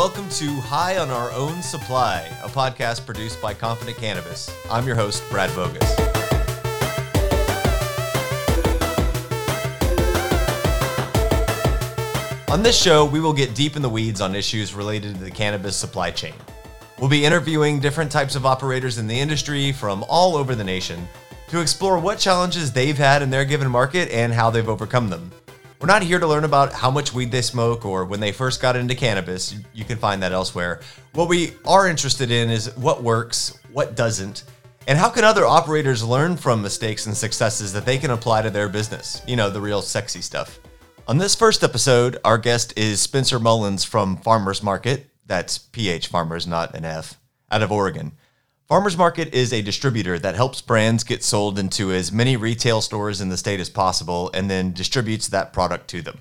Welcome to High on Our Own Supply, a podcast produced by Confident Cannabis. I'm your host, Brad Bogus. On this show, we will get deep in the weeds on issues related to the cannabis supply chain. We'll be interviewing different types of operators in the industry from all over the nation to explore what challenges they've had in their given market and how they've overcome them. We're not here to learn about how much weed they smoke or when they first got into cannabis. You can find that elsewhere. What we are interested in is what works, what doesn't, and how can other operators learn from mistakes and successes that they can apply to their business? You know, the real sexy stuff. On this first episode, our guest is Spencer Mullins from Pharmers Market. That's PH Pharmers, not an F, out of Oregon. Pharmers Market is a distributor that helps brands get sold into as many retail stores in the state as possible and then distributes that product to them.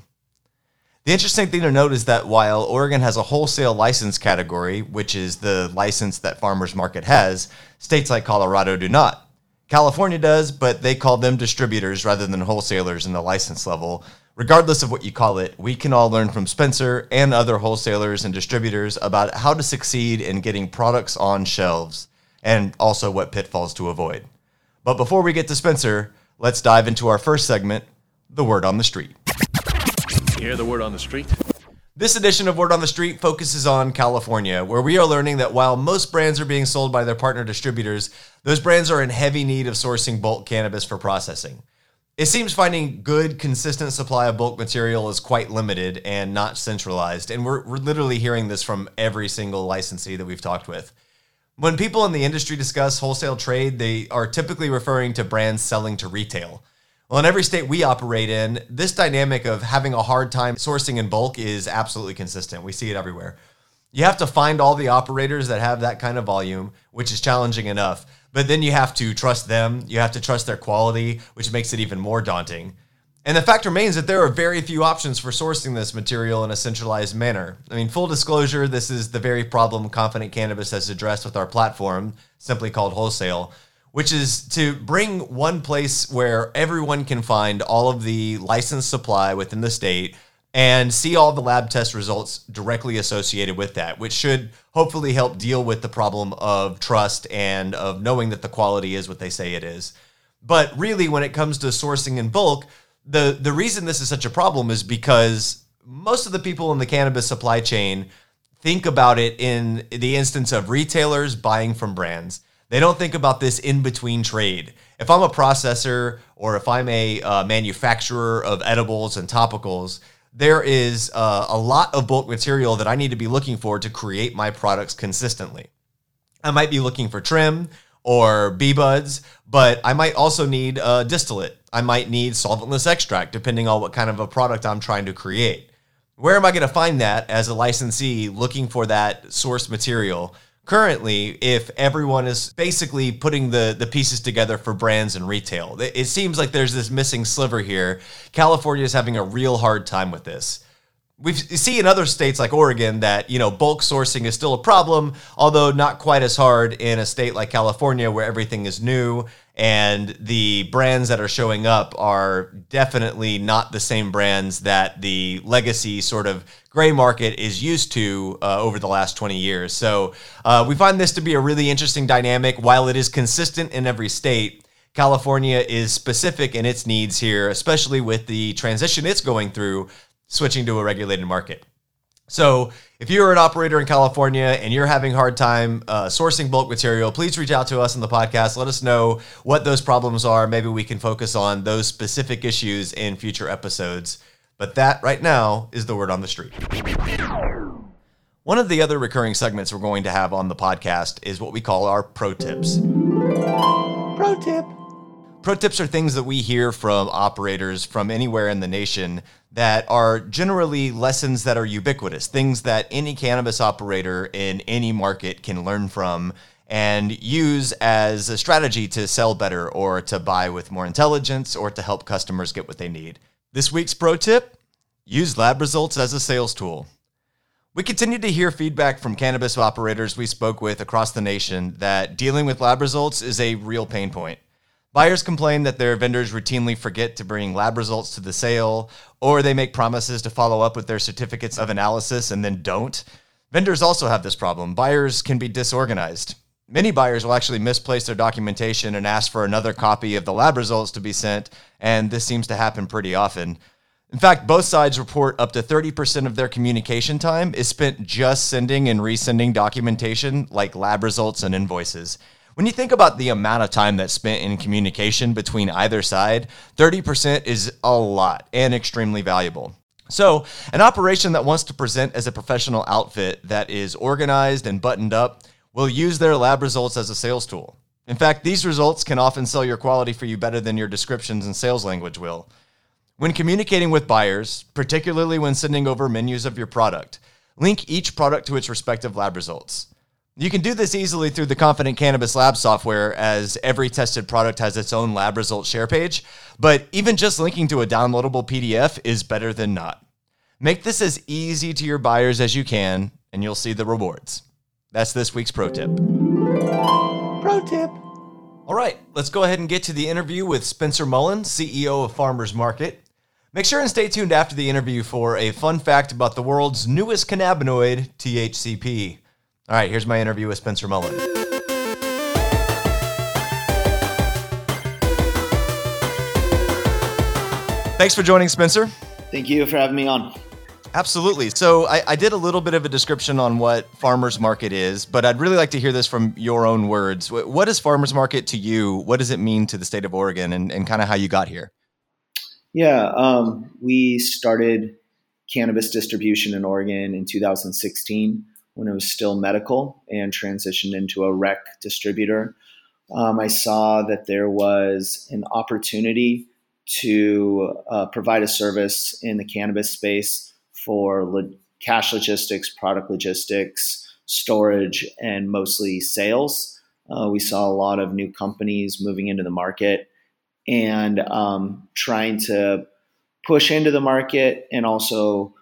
The interesting thing to note is that while Oregon has a wholesale license category, which is the license that Pharmers Market has, states like Colorado do not. California does, but they call them distributors rather than wholesalers in the license level. Regardless of what you call it, we can all learn from Spencer and other wholesalers and distributors about how to succeed in getting products on shelves and also what pitfalls to avoid. But before we get to Spencer, let's dive into our first segment the word on the street. You hear the word on the street? This edition of Word on the Street focuses on California, where we are learning that while most brands are being sold by their partner distributors, those brands are in heavy need of sourcing bulk cannabis for processing. It seems finding good, consistent supply of bulk material is quite limited and not centralized, and we're, we're literally hearing this from every single licensee that we've talked with. When people in the industry discuss wholesale trade, they are typically referring to brands selling to retail. Well, in every state we operate in, this dynamic of having a hard time sourcing in bulk is absolutely consistent. We see it everywhere. You have to find all the operators that have that kind of volume, which is challenging enough. But then you have to trust them, you have to trust their quality, which makes it even more daunting. And the fact remains that there are very few options for sourcing this material in a centralized manner. I mean, full disclosure, this is the very problem Confident Cannabis has addressed with our platform, simply called Wholesale which is to bring one place where everyone can find all of the licensed supply within the state and see all the lab test results directly associated with that, which should hopefully help deal with the problem of trust and of knowing that the quality is what they say it is. But really, when it comes to sourcing in bulk, the, the reason this is such a problem is because most of the people in the cannabis supply chain think about it in the instance of retailers buying from brands they don't think about this in between trade. If I'm a processor or if I'm a uh, manufacturer of edibles and topicals, there is uh, a lot of bulk material that I need to be looking for to create my products consistently. I might be looking for trim or B buds, but I might also need a distillate. I might need solventless extract, depending on what kind of a product I'm trying to create. Where am I going to find that as a licensee looking for that source material? currently if everyone is basically putting the, the pieces together for brands and retail. It seems like there's this missing sliver here. California is having a real hard time with this. We see in other states like Oregon that you know bulk sourcing is still a problem, although not quite as hard in a state like California where everything is new and the brands that are showing up are definitely not the same brands that the legacy sort of gray market is used to uh, over the last 20 years. So uh, we find this to be a really interesting dynamic. While it is consistent in every state, California is specific in its needs here, especially with the transition it's going through, switching to a regulated market. So, if you're an operator in California and you're having a hard time uh, sourcing bulk material, please reach out to us on the podcast. Let us know what those problems are. Maybe we can focus on those specific issues in future episodes. But that right now is the word on the street. One of the other recurring segments we're going to have on the podcast is what we call our pro tips. Pro tip. Pro tips are things that we hear from operators from anywhere in the nation that are generally lessons that are ubiquitous, things that any cannabis operator in any market can learn from and use as a strategy to sell better or to buy with more intelligence or to help customers get what they need. This week's pro tip use lab results as a sales tool. We continue to hear feedback from cannabis operators we spoke with across the nation that dealing with lab results is a real pain point. Buyers complain that their vendors routinely forget to bring lab results to the sale, or they make promises to follow up with their certificates of analysis and then don't. Vendors also have this problem. Buyers can be disorganized. Many buyers will actually misplace their documentation and ask for another copy of the lab results to be sent, and this seems to happen pretty often. In fact, both sides report up to 30% of their communication time is spent just sending and resending documentation like lab results and invoices. When you think about the amount of time that's spent in communication between either side, 30% is a lot and extremely valuable. So, an operation that wants to present as a professional outfit that is organized and buttoned up will use their lab results as a sales tool. In fact, these results can often sell your quality for you better than your descriptions and sales language will. When communicating with buyers, particularly when sending over menus of your product, link each product to its respective lab results. You can do this easily through the Confident Cannabis Lab software, as every tested product has its own lab results share page. But even just linking to a downloadable PDF is better than not. Make this as easy to your buyers as you can, and you'll see the rewards. That's this week's pro tip. Pro tip. All right, let's go ahead and get to the interview with Spencer Mullen, CEO of Pharmers Market. Make sure and stay tuned after the interview for a fun fact about the world's newest cannabinoid, THCP. All right, here's my interview with Spencer Mullen. Thanks for joining, Spencer. Thank you for having me on. Absolutely. So, I, I, did a little bit of a description on what Pharmers Market is, but I'd really like to hear this from your own words. What is Pharmers Market to you? What does it mean to the state of Oregon and, and kind of how you got here? Yeah, um, we started cannabis distribution in Oregon in 2016 when it was still medical and transitioned into a rec distributor. Um, I saw that there was an opportunity to uh, provide a service in the cannabis space for lo- cash logistics, product logistics, storage, and mostly sales. Uh, we saw a lot of new companies moving into the market and um, trying to push into the market and also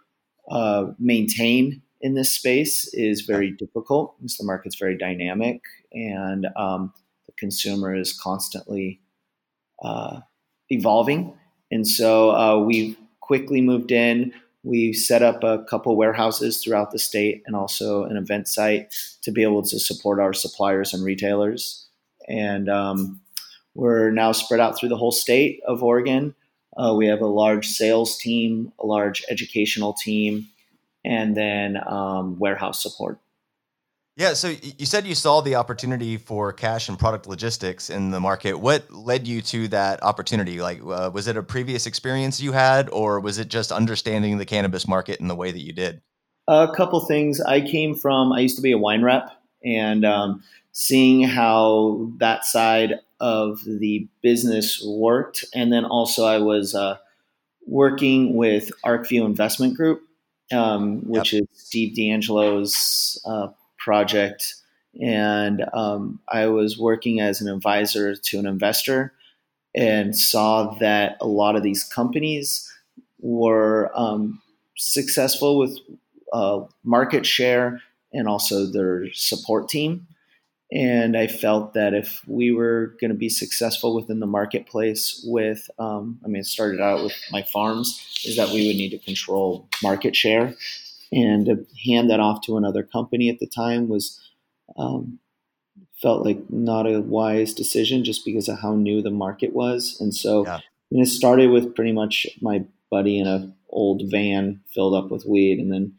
uh, maintain in this space is very difficult because the market's very dynamic and um, the consumer is constantly uh, evolving. And so uh, we quickly moved in. We set up a couple warehouses throughout the state and also an event site to be able to support our suppliers and retailers. And um, we're now spread out through the whole state of Oregon. Uh, we have a large sales team, a large educational team, and then um, warehouse support. Yeah, so you said you saw the opportunity for cash and product logistics in the market. What led you to that opportunity? Like, uh, was it a previous experience you had, or was it just understanding the cannabis market in the way that you did? A couple things. I came from, I used to be a wine rep, and um, seeing how that side of the business worked. And then also, I was uh, working with ArcView Investment Group um, which yep. is Steve DeAngelo's uh, project. And um, I was working as an advisor to an investor and saw that a lot of these companies were um, successful with uh, market share and also their support team. And I felt that if we were going to be successful within the marketplace, with, um, I mean, it started out with my farms, is that we would need to control market share. And to hand that off to another company at the time was, um, felt like not a wise decision just because of how new the market was. And so yeah. and it started with pretty much my buddy in a old van filled up with weed. And then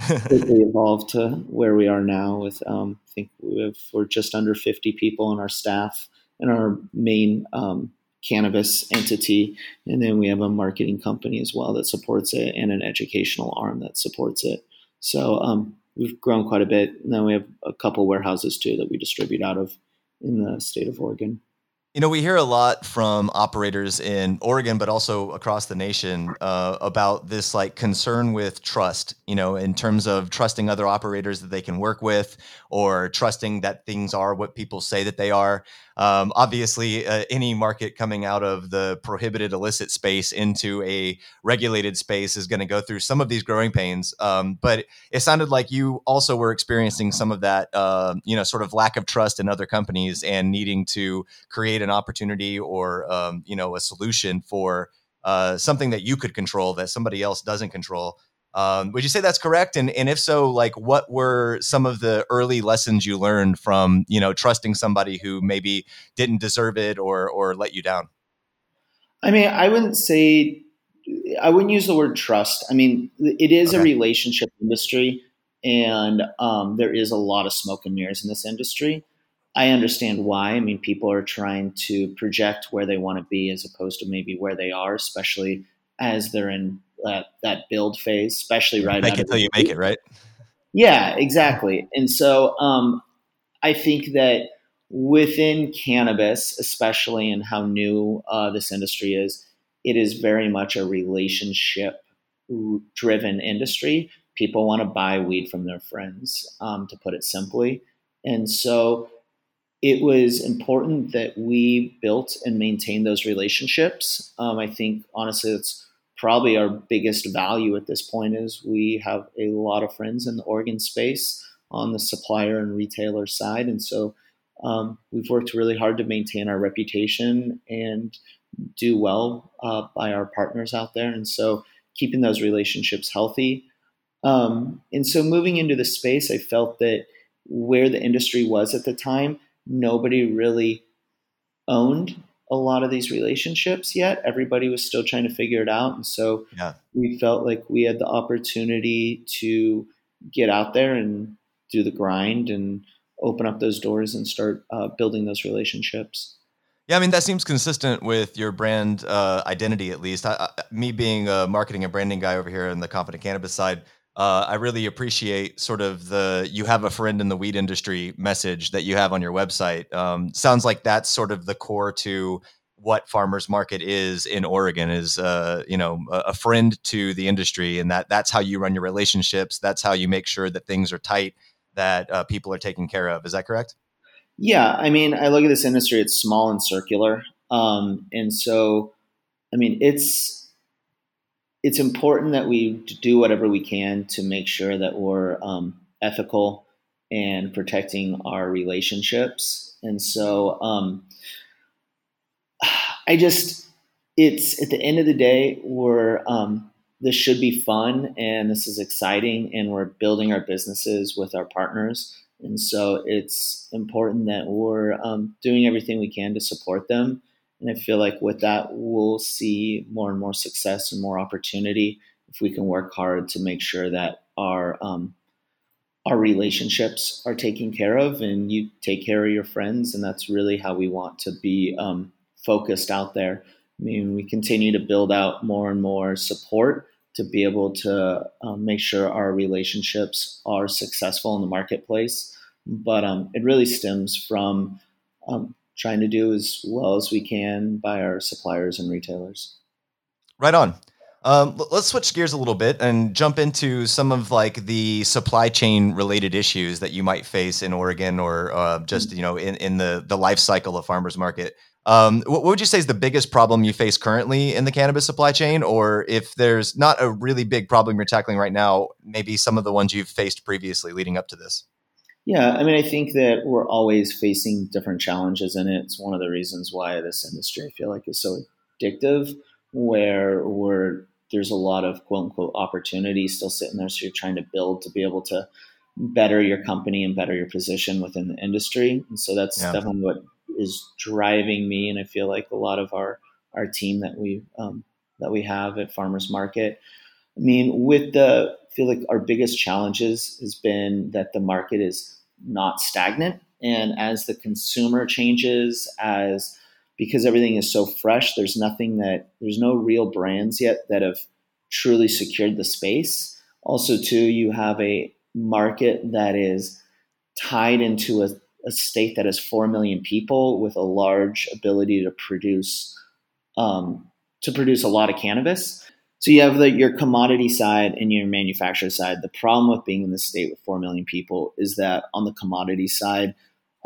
quickly evolved to where we are now with um, I think we have, we're just under 50 people in our staff and our main um, cannabis entity. And then we have a marketing company as well that supports it and an educational arm that supports it. So um, we've grown quite a bit. And then we have a couple warehouses too that we distribute out of in the state of oregon you know, we hear a lot from operators in Oregon, but also across the nation uh, about this like concern with trust, you know, in terms of trusting other operators that they can work with or trusting that things are what people say that they are. Um, obviously, uh, any market coming out of the prohibited illicit space into a regulated space is going to go through some of these growing pains. Um, but it sounded like you also were experiencing some of that, uh, you know, sort of lack of trust in other companies and needing to create an opportunity or, um, you know, a solution for uh, something that you could control that somebody else doesn't control. Um, would you say that's correct? And and if so, like what were some of the early lessons you learned from you know trusting somebody who maybe didn't deserve it or or let you down? I mean, I wouldn't say I wouldn't use the word trust. I mean, it is okay. a relationship industry, and um, there is a lot of smoke and mirrors in this industry. I understand why. I mean, people are trying to project where they want to be as opposed to maybe where they are, especially as they're in that that build phase, especially right. Make it until you make it, right? Yeah, exactly. And so um, I think that within cannabis, especially in how new uh, this industry is, it is very much a relationship driven industry. People want to buy weed from their friends, um, to put it simply. And so it was important that we built and maintained those relationships. Um, I think honestly, it's probably our biggest value at this point is we have a lot of friends in the Oregon space on the supplier and retailer side, and so um, we've worked really hard to maintain our reputation and do well uh, by our partners out there, and so keeping those relationships healthy. Um, and so moving into the space, I felt that where the industry was at the time, nobody really owned a lot of these relationships yet. Everybody was still trying to figure it out. And so yeah. we felt like we had the opportunity to get out there and do the grind and open up those doors and start uh, building those relationships. Yeah, I mean that seems consistent with your brand uh, identity, at least. I, I, me being a marketing and branding guy over here in the confident cannabis side, uh, I really appreciate sort of the "you have a friend in the weed industry" message that you have on your website. Um, sounds like that's sort of the core to what Pharmers Market is in Oregon is uh, you know a friend to the industry, and that that's how you run your relationships. That's how you make sure that things are tight, that uh, people are taken care of. Is that correct? Yeah, I mean, I look at this industry; it's small and circular, um, and so I mean, it's it's important that we do whatever we can to make sure that we're um, ethical and protecting our relationships. And so, um, I just, it's at the end of the day, we're, um, this should be fun and this is exciting and we're building our businesses with our partners. And so it's important that we're um, doing everything we can to support them and I feel like with that, we'll see more and more success and more opportunity if we can work hard to make sure that our um, our relationships are taken care of, and you take care of your friends, and that's really how we want to be um, focused out there. I mean, we continue to build out more and more support to be able to um, make sure our relationships are successful in the marketplace. But um, it really stems from um, trying to do as well as we can by our suppliers and retailers. Right on. Um, let's switch gears a little bit and jump into some of like the supply chain related issues that you might face in Oregon or uh, just mm-hmm. you know in, in the the life cycle of Pharmers Market. Um, what would you say is the biggest problem you face currently in the cannabis supply chain, or if there's not a really big problem you're tackling right now, maybe some of the ones you've faced previously leading up to this? Yeah, I mean, I think that we're always facing different challenges in it. It's one of the reasons why this industry I feel like is so addictive, where we're there's a lot of quote unquote opportunity still sitting there. So you're trying to build to be able to better your company and better your position within the industry. And so that's yeah. definitely what is driving me. And I feel like a lot of our our team that we um, that we have at Pharmers Market. I mean, with the I feel like our biggest challenges has been that the market is not stagnant. And as the consumer changes, as because everything is so fresh, there's nothing that there's no real brands yet that have truly secured the space. Also, too, you have a market that is tied into a, a state that has four million people with a large ability to produce um, to produce a lot of cannabis. So you have the, your commodity side and your manufacturer side. The problem with being in the state with 4 million people is that on the commodity side,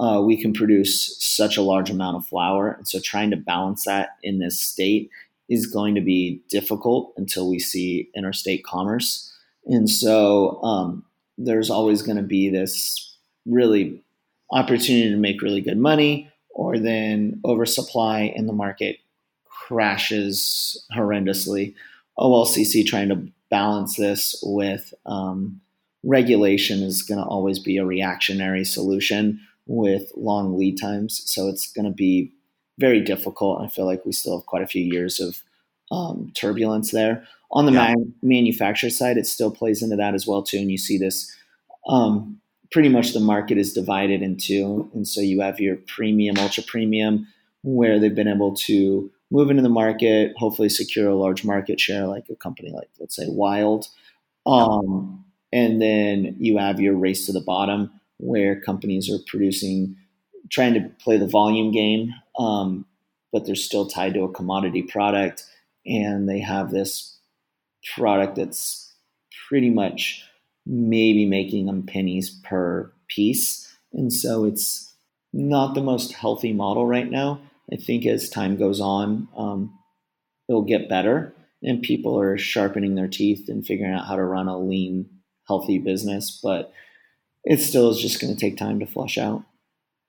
uh, we can produce such a large amount of flower. And so trying to balance that in this state is going to be difficult until we see interstate commerce. And so um, there's always going to be this really opportunity to make really good money, or then oversupply in the market crashes horrendously. OLCC trying to balance this with um, regulation is going to always be a reactionary solution with long lead times. So it's going to be very difficult. I feel like we still have quite a few years of um, turbulence there. On the yeah. man- manufacturer side, it still plays into that as well too. And you see this um, pretty much the market is divided into, and so you have your premium, ultra premium, where they've been able to move into the market, hopefully secure a large market share, like a company like let's say Wyld. Um, and then you have your race to the bottom, where companies are producing, trying to play the volume game, um, but they're still tied to a commodity product, and they have this product that's pretty much maybe making them pennies per piece. And so it's not the most healthy model right now. I think as time goes on, um, it'll get better, and people are sharpening their teeth and figuring out how to run a lean, healthy business. But it still is just going to take time to flush out.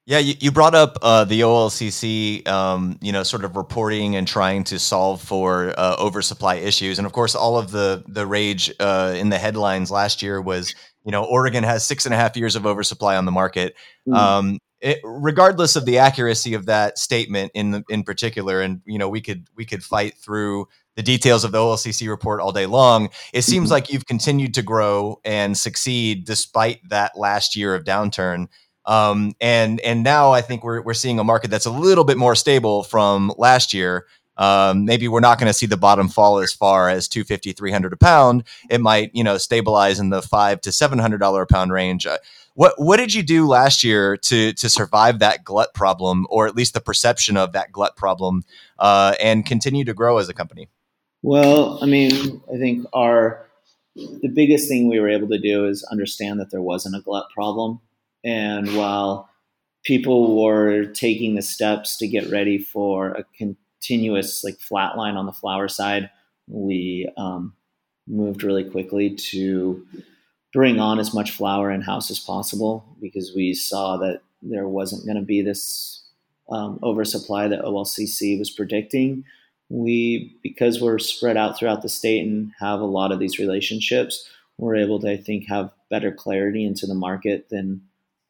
Yeah, you, you brought up uh, the OLCC, um, you know, sort of reporting and trying to solve for uh, oversupply issues, and of course, all of the the rage uh, in the headlines last year was, you know, Oregon has six and a half years of oversupply on the market. Mm. Um, it, regardless of the accuracy of that statement in the, in particular, and you know, we could we could fight through the details of the OLCC report all day long. It seems mm-hmm. like you've continued to grow and succeed despite that last year of downturn. Um, and and now I think we're we're seeing a market that's a little bit more stable from last year. Um, maybe we're not going to see the bottom fall as far as 250 300 a pound. It might you know stabilize in the five to 700 dollar a pound range. Uh, what what did you do last year to to survive that glut problem or at least the perception of that glut problem uh, and continue to grow as a company? Well i mean i think our the biggest thing we were able to do is understand that there wasn't a glut problem. And while people were taking the steps to get ready for a continuous like flat line on the flower side, we um, moved really quickly to bring on as much flower in house as possible because we saw that there wasn't going to be this um, oversupply that OLCC was predicting. We, because we're spread out throughout the state and have a lot of these relationships, we're able to, I think, have better clarity into the market than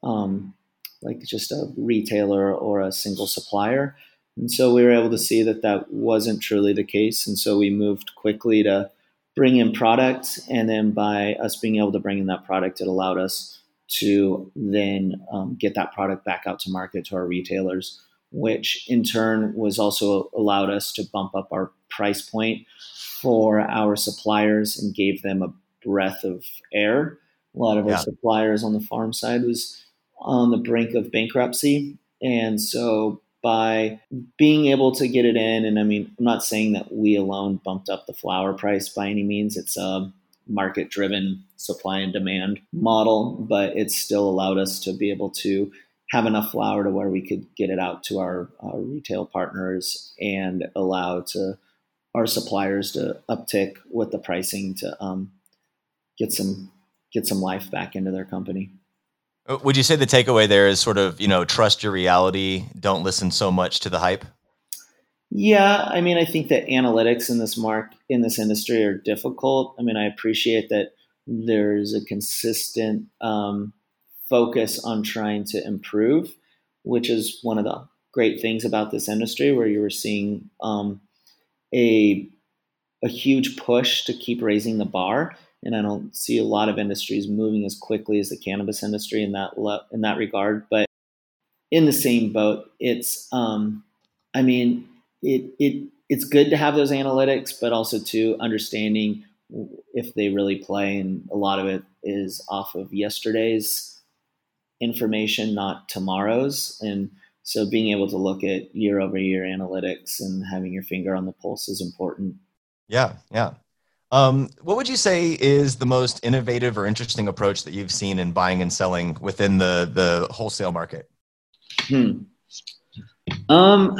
um, like just a retailer or a single supplier. And so we were able to see that that wasn't truly the case. And so we moved quickly to bring in product. And then by us being able to bring in that product, it allowed us to then um, get that product back out to market to our retailers, which in turn was also allowed us to bump up our price point for our suppliers and gave them a breath of air. A lot of yeah. our suppliers on the farm side was on the brink of bankruptcy. And so by being able to get it in, and I mean, I'm not saying that we alone bumped up the flower price by any means. It's a market driven supply and demand model, but it still allowed us to be able to have enough flower to where we could get it out to our, our retail partners and allow to our suppliers to uptick with the pricing to um, get some get some life back into their company. Uh, would you say the takeaway there is sort of, you know, trust your reality, don't listen so much to the hype? Yeah, I mean, I think that analytics in this mark in this industry are difficult. I mean, I appreciate that there's a consistent um, focus on trying to improve, which is one of the great things about this industry, where you were seeing um, a a huge push to keep raising the bar and I don't see a lot of industries moving as quickly as the cannabis industry in that le- in that regard. But in the same boat, it's um, I mean it it it's good to have those analytics, but also to understanding if they really play, and a lot of it is off of yesterday's information, not tomorrow's, and so being able to look at year over year analytics and having your finger on the pulse is important. Yeah, yeah. Um, what would you say is the most innovative or interesting approach that you've seen in buying and selling within the the wholesale market? Hmm. Um,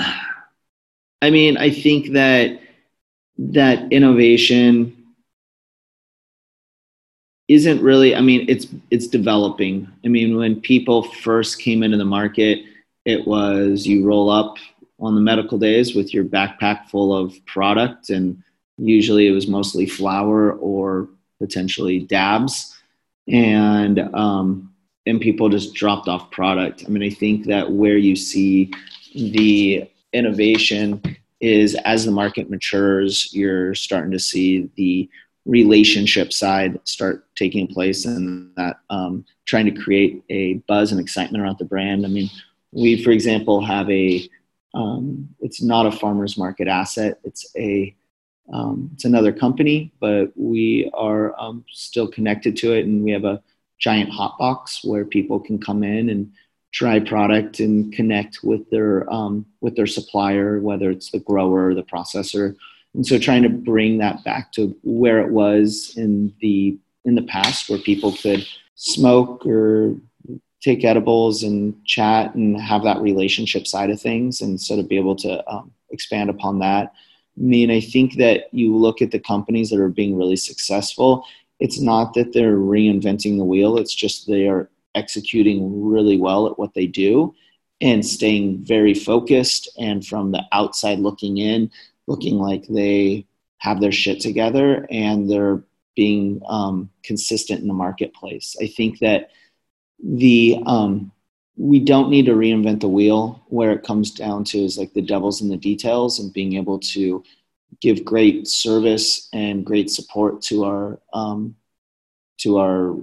I mean, I think that that innovation isn't really. I mean, it's it's developing. I mean, when people first came into the market, it was you roll up on the medical days with your backpack full of product, and usually it was mostly flower or potentially dabs, and um, and people just dropped off product. I mean, I think that where you see the innovation is as the market matures, you're starting to see the relationship side start taking place and that um, trying to create a buzz and excitement around the brand. I mean, we, for example, have a, um, it's not a farmer's market asset. It's a, um, it's another company, but we are um, still connected to it and we have a giant hot box where people can come in and try product and connect with their um, with their supplier, whether it's the grower or the processor. And so, trying to bring that back to where it was in the in the past, where people could smoke or take edibles and chat and have that relationship side of things, and sort of be able to um, expand upon that. I mean, I think that you look at the companies that are being really successful. It's not that they're reinventing the wheel; it's just they are executing really well at what they do and staying very focused and from the outside looking in looking like they have their shit together and they're being um, consistent in the marketplace i think that the um, we don't need to reinvent the wheel where it comes down to is like the devil's in the details and being able to give great service and great support to our um, to our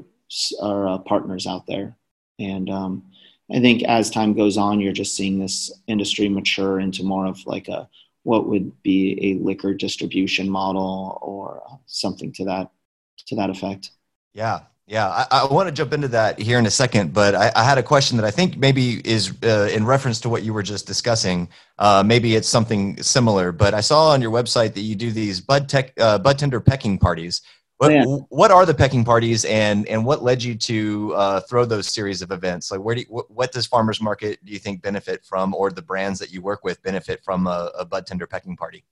our uh, partners out there. And um, I think as time goes on, you're just seeing this industry mature into more of like a what would be a liquor distribution model or something to that to that effect. Yeah, yeah, I, I, want to jump into that here in a second, but I, I had a question that I think maybe is uh, in reference to what you were just discussing. Uh, maybe it's something similar, but I saw on your website that you do these bud tech, uh, bud tender pecking parties. What, yeah. what are the pecking parties and, and what led you to uh, throw those series of events? Like where do you, what, what, does Pharmers Market do you think benefit from or the brands that you work with benefit from a, a bud tender pecking party?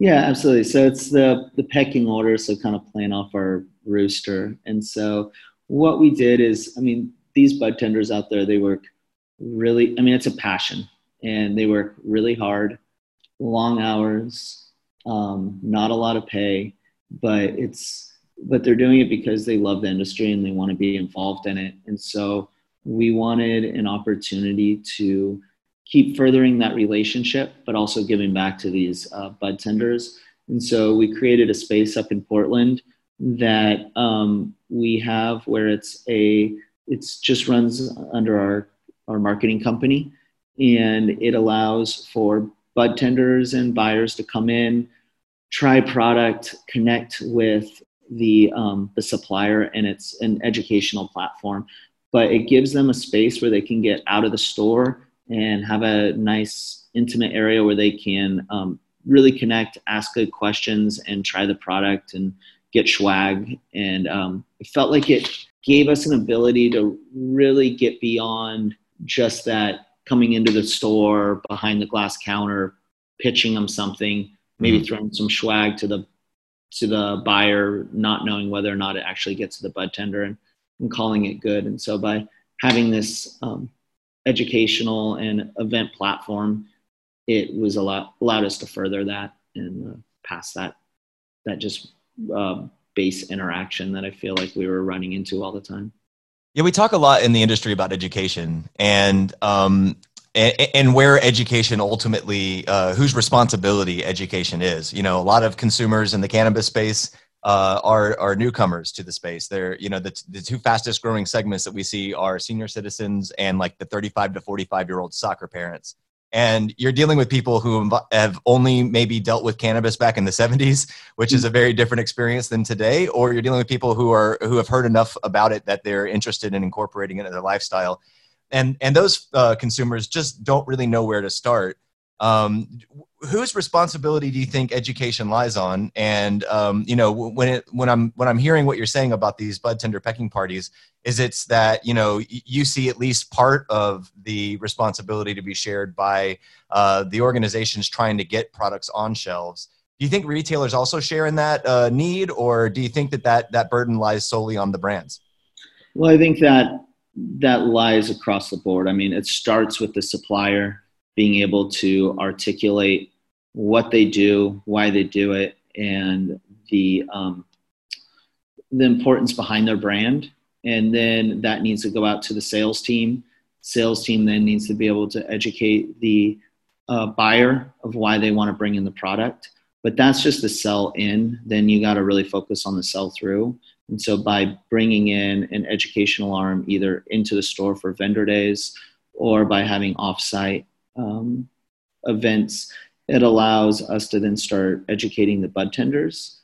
Yeah, absolutely. So it's the, the pecking order. So kind of playing off our rooster. And so what we did is, I mean, these bud tenders out there, they work really, I mean, it's a passion and they work really hard, long hours, um, not a lot of pay, but it's, but they're doing it because they love the industry and they want to be involved in it. And so we wanted an opportunity to keep furthering that relationship, but also giving back to these uh, bud tenders. And so we created a space up in Portland that um, we have where it's a it's just runs under our our marketing company, and it allows for bud tenders and buyers to come in, try product, connect with the um, the supplier, and it's an educational platform. But it gives them a space where they can get out of the store and have a nice intimate area where they can um, really connect, ask good questions, and try the product and get swag. And um, it felt like it gave us an ability to really get beyond just that coming into the store behind the glass counter, pitching them something, maybe mm-hmm. throwing some swag to the to the buyer, not knowing whether or not it actually gets to the bud tender and, and calling it good. And so by having this um, educational and event platform, it was a lot allowed us to further that and uh, pass that that just uh, base interaction that I feel like we were running into all the time. Yeah, we talk a lot in the industry about education, and um, and, and where education ultimately, uh, whose responsibility education is. You know, a lot of consumers in the cannabis space uh, are are newcomers to the space. They're you know the the two fastest growing segments that we see are senior citizens and like the 35 to 45 year old soccer parents. And you're dealing with people who have only maybe dealt with cannabis back in the 70s, which is a very different experience than today, or you're dealing with people who are who have heard enough about it that they're interested in incorporating it into their lifestyle and and those uh, consumers just don't really know where to start. Um, whose responsibility do you think education lies on? And um, you know, when it when I'm when I'm hearing what you're saying about these bud tender pecking parties, is it's that you know you see at least part of the responsibility to be shared by uh, the organizations trying to get products on shelves. Do you think retailers also share in that uh, need, or do you think that, that that burden lies solely on the brands? Well, I think that that lies across the board. I mean, it starts with the supplier being able to articulate what they do, why they do it, and the um, the importance behind their brand. And then that needs to go out to the sales team. Sales team then needs to be able to educate the uh, buyer of why they want to bring in the product. But that's just the sell in. Then you got to really focus on the sell through. And so by bringing in an educational arm either into the store for vendor days or by having offsite um, events, it allows us to then start educating the bud tenders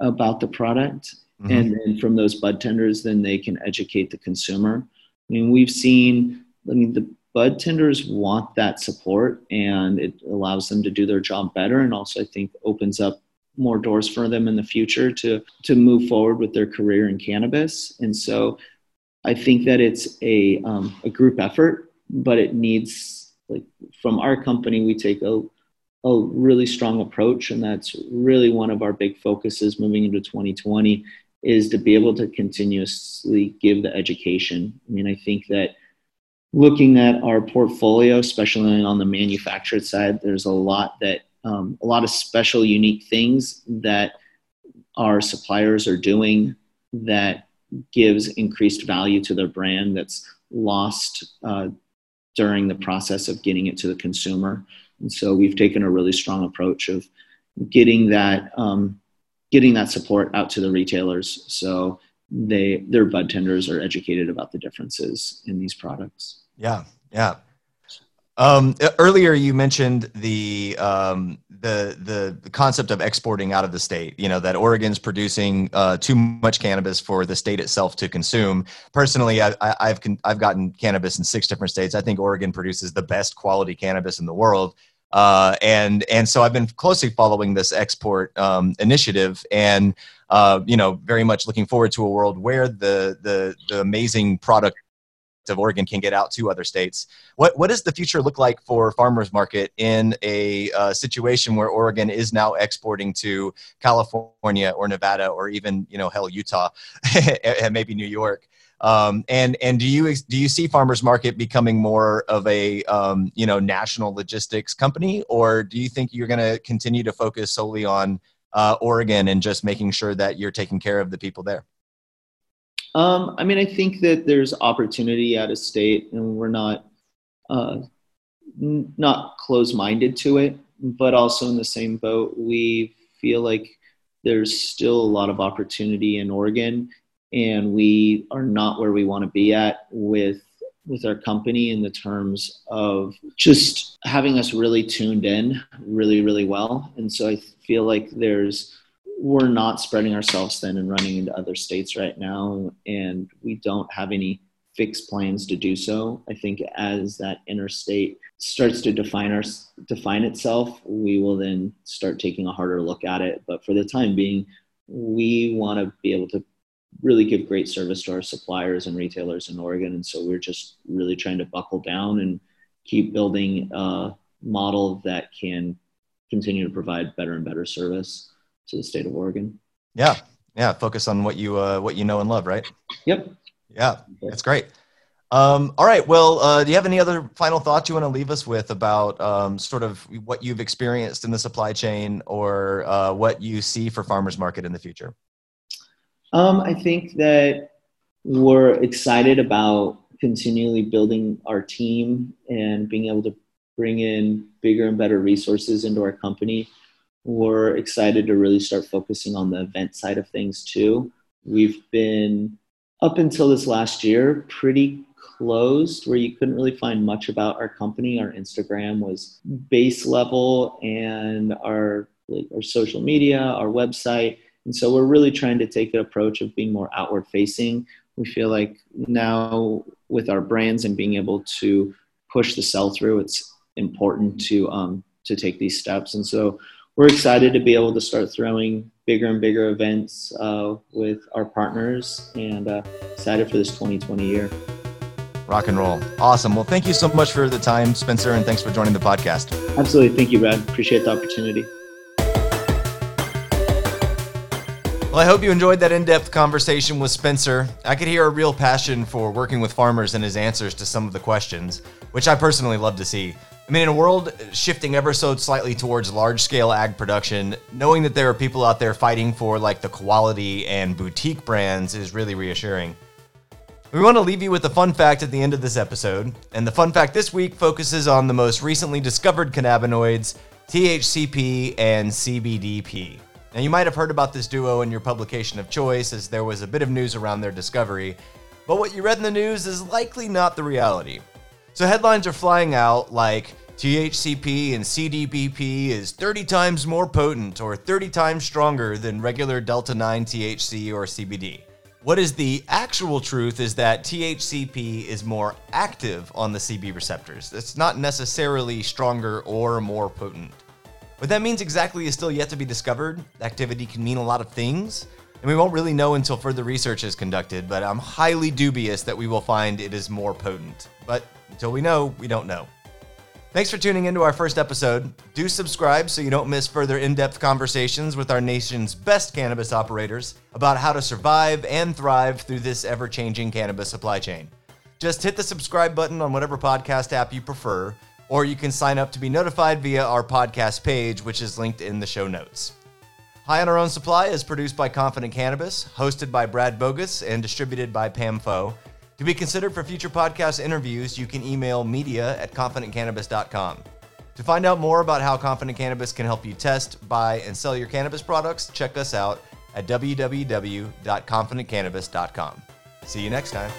about the product. Mm-hmm. And then from those bud tenders, then they can educate the consumer. I mean, we've seen, I mean, the bud tenders want that support and it allows them to do their job better and also, I think, opens up more doors for them in the future to to move forward with their career in cannabis. And so I think that it's a um, a group effort, but it needs like from our company, we take a a really strong approach, and that's really one of our big focuses moving into 2020 is to be able to continuously give the education. I mean, I think that looking at our portfolio, especially on the manufactured side, there's a lot that um, a lot of special, unique things that our suppliers are doing that gives increased value to their brand that's lost uh, during the process of getting it to the consumer. And so we've taken a really strong approach of getting that um, getting that support out to the retailers so they their bud tenders are educated about the differences in these products. Yeah, yeah. Um, earlier, you mentioned the, um, the the concept of exporting out of the state. You know that Oregon's producing uh, too much cannabis for the state itself to consume. Personally, I, I, I've I've gotten cannabis in six different states. I think Oregon produces the best quality cannabis in the world. Uh, and and so I've been closely following this export um, initiative, and uh, you know, very much looking forward to a world where the the the amazing product of Oregon can get out to other states. What what does the future look like for Pharmers Market in a uh, situation where Oregon is now exporting to California or Nevada or even you know hell Utah and maybe New York? Um, and and do you do you see Pharmers Market becoming more of a um, you know national logistics company, or do you think you're going to continue to focus solely on uh, Oregon and just making sure that you're taking care of the people there? Um, I mean, I think that there's opportunity out of state, and we're not uh, n- not close-minded to it, but also in the same boat, we feel like there's still a lot of opportunity in Oregon, and we are not where we want to be at with with our company in the terms of just having us really tuned in really really well. And so i feel like there's we're not spreading ourselves thin and running into other states right now, and we don't have any fixed plans to do so. I think as that interstate starts to define our define itself, we will then start taking a harder look at it. But for the time being, we want to be able to really give great service to our suppliers and retailers in Oregon, and so we're just really trying to buckle down and keep building a model that can continue to provide better and better service to the state of Oregon. Yeah, yeah. Focus on what you uh, what you know and love, right? Yep. Yeah, that's great. Um, all right. Well, uh, do you have any other final thoughts you want to leave us with about um, sort of what you've experienced in the supply chain or uh, what you see for Pharmers Market in the future? Um, I think that we're excited about continually building our team and being able to bring in bigger and better resources into our company we're excited to really start focusing on the event side of things too. We've been up until this last year pretty closed where you couldn't really find much about our company. Our Instagram was base level and our like our social media, our website. And so we're really trying to take an approach of being more outward facing. We feel like now with our brands and being able to push the sell through, it's important to um, to take these steps. And so we're excited to be able to start throwing bigger and bigger events uh, with our partners and uh, excited for this 2020 year. Rock and roll. Awesome. Well, thank you so much for the time, Spencer, and thanks for joining the podcast. Absolutely. Thank you, Brad. Appreciate the opportunity. Well, I hope you enjoyed that in depth conversation with Spencer. I could hear a real passion for working with farmers and his answers to some of the questions, which I personally love to see. I mean, in a world shifting ever so slightly towards large scale ag production, knowing that there are people out there fighting for like the quality and boutique brands is really reassuring. We want to leave you with a fun fact at the end of this episode, and the fun fact this week focuses on the most recently discovered cannabinoids, THCP and CBDP. Now, you might have heard about this duo in your publication of choice, as there was a bit of news around their discovery, but what you read in the news is likely not the reality. So, headlines are flying out like THCP and CBDP is 30 times more potent or 30 times stronger than regular Delta 9 THC or CBD. What is the actual truth is that THCP is more active on the CB receptors. It's not necessarily stronger or more potent. What that means exactly is still yet to be discovered. Activity can mean a lot of things, and we won't really know until further research is conducted, but I'm highly dubious that we will find it is more potent. But until we know, we don't know. Thanks for tuning into our first episode. Do subscribe so you don't miss further in depth conversations with our nation's best cannabis operators about how to survive and thrive through this ever changing cannabis supply chain. Just hit the subscribe button on whatever podcast app you prefer, or you can sign up to be notified via our podcast page, which is linked in the show notes. High on Our Own Supply is produced by Confident Cannabis, hosted by Brad Bogus, and distributed by Pam Foe. To be considered for future podcast interviews, you can email media at confidentcannabis.com. To find out more about how Confident Cannabis can help you test, buy, and sell your cannabis products, check us out at www.confidentcannabis.com. See you next time.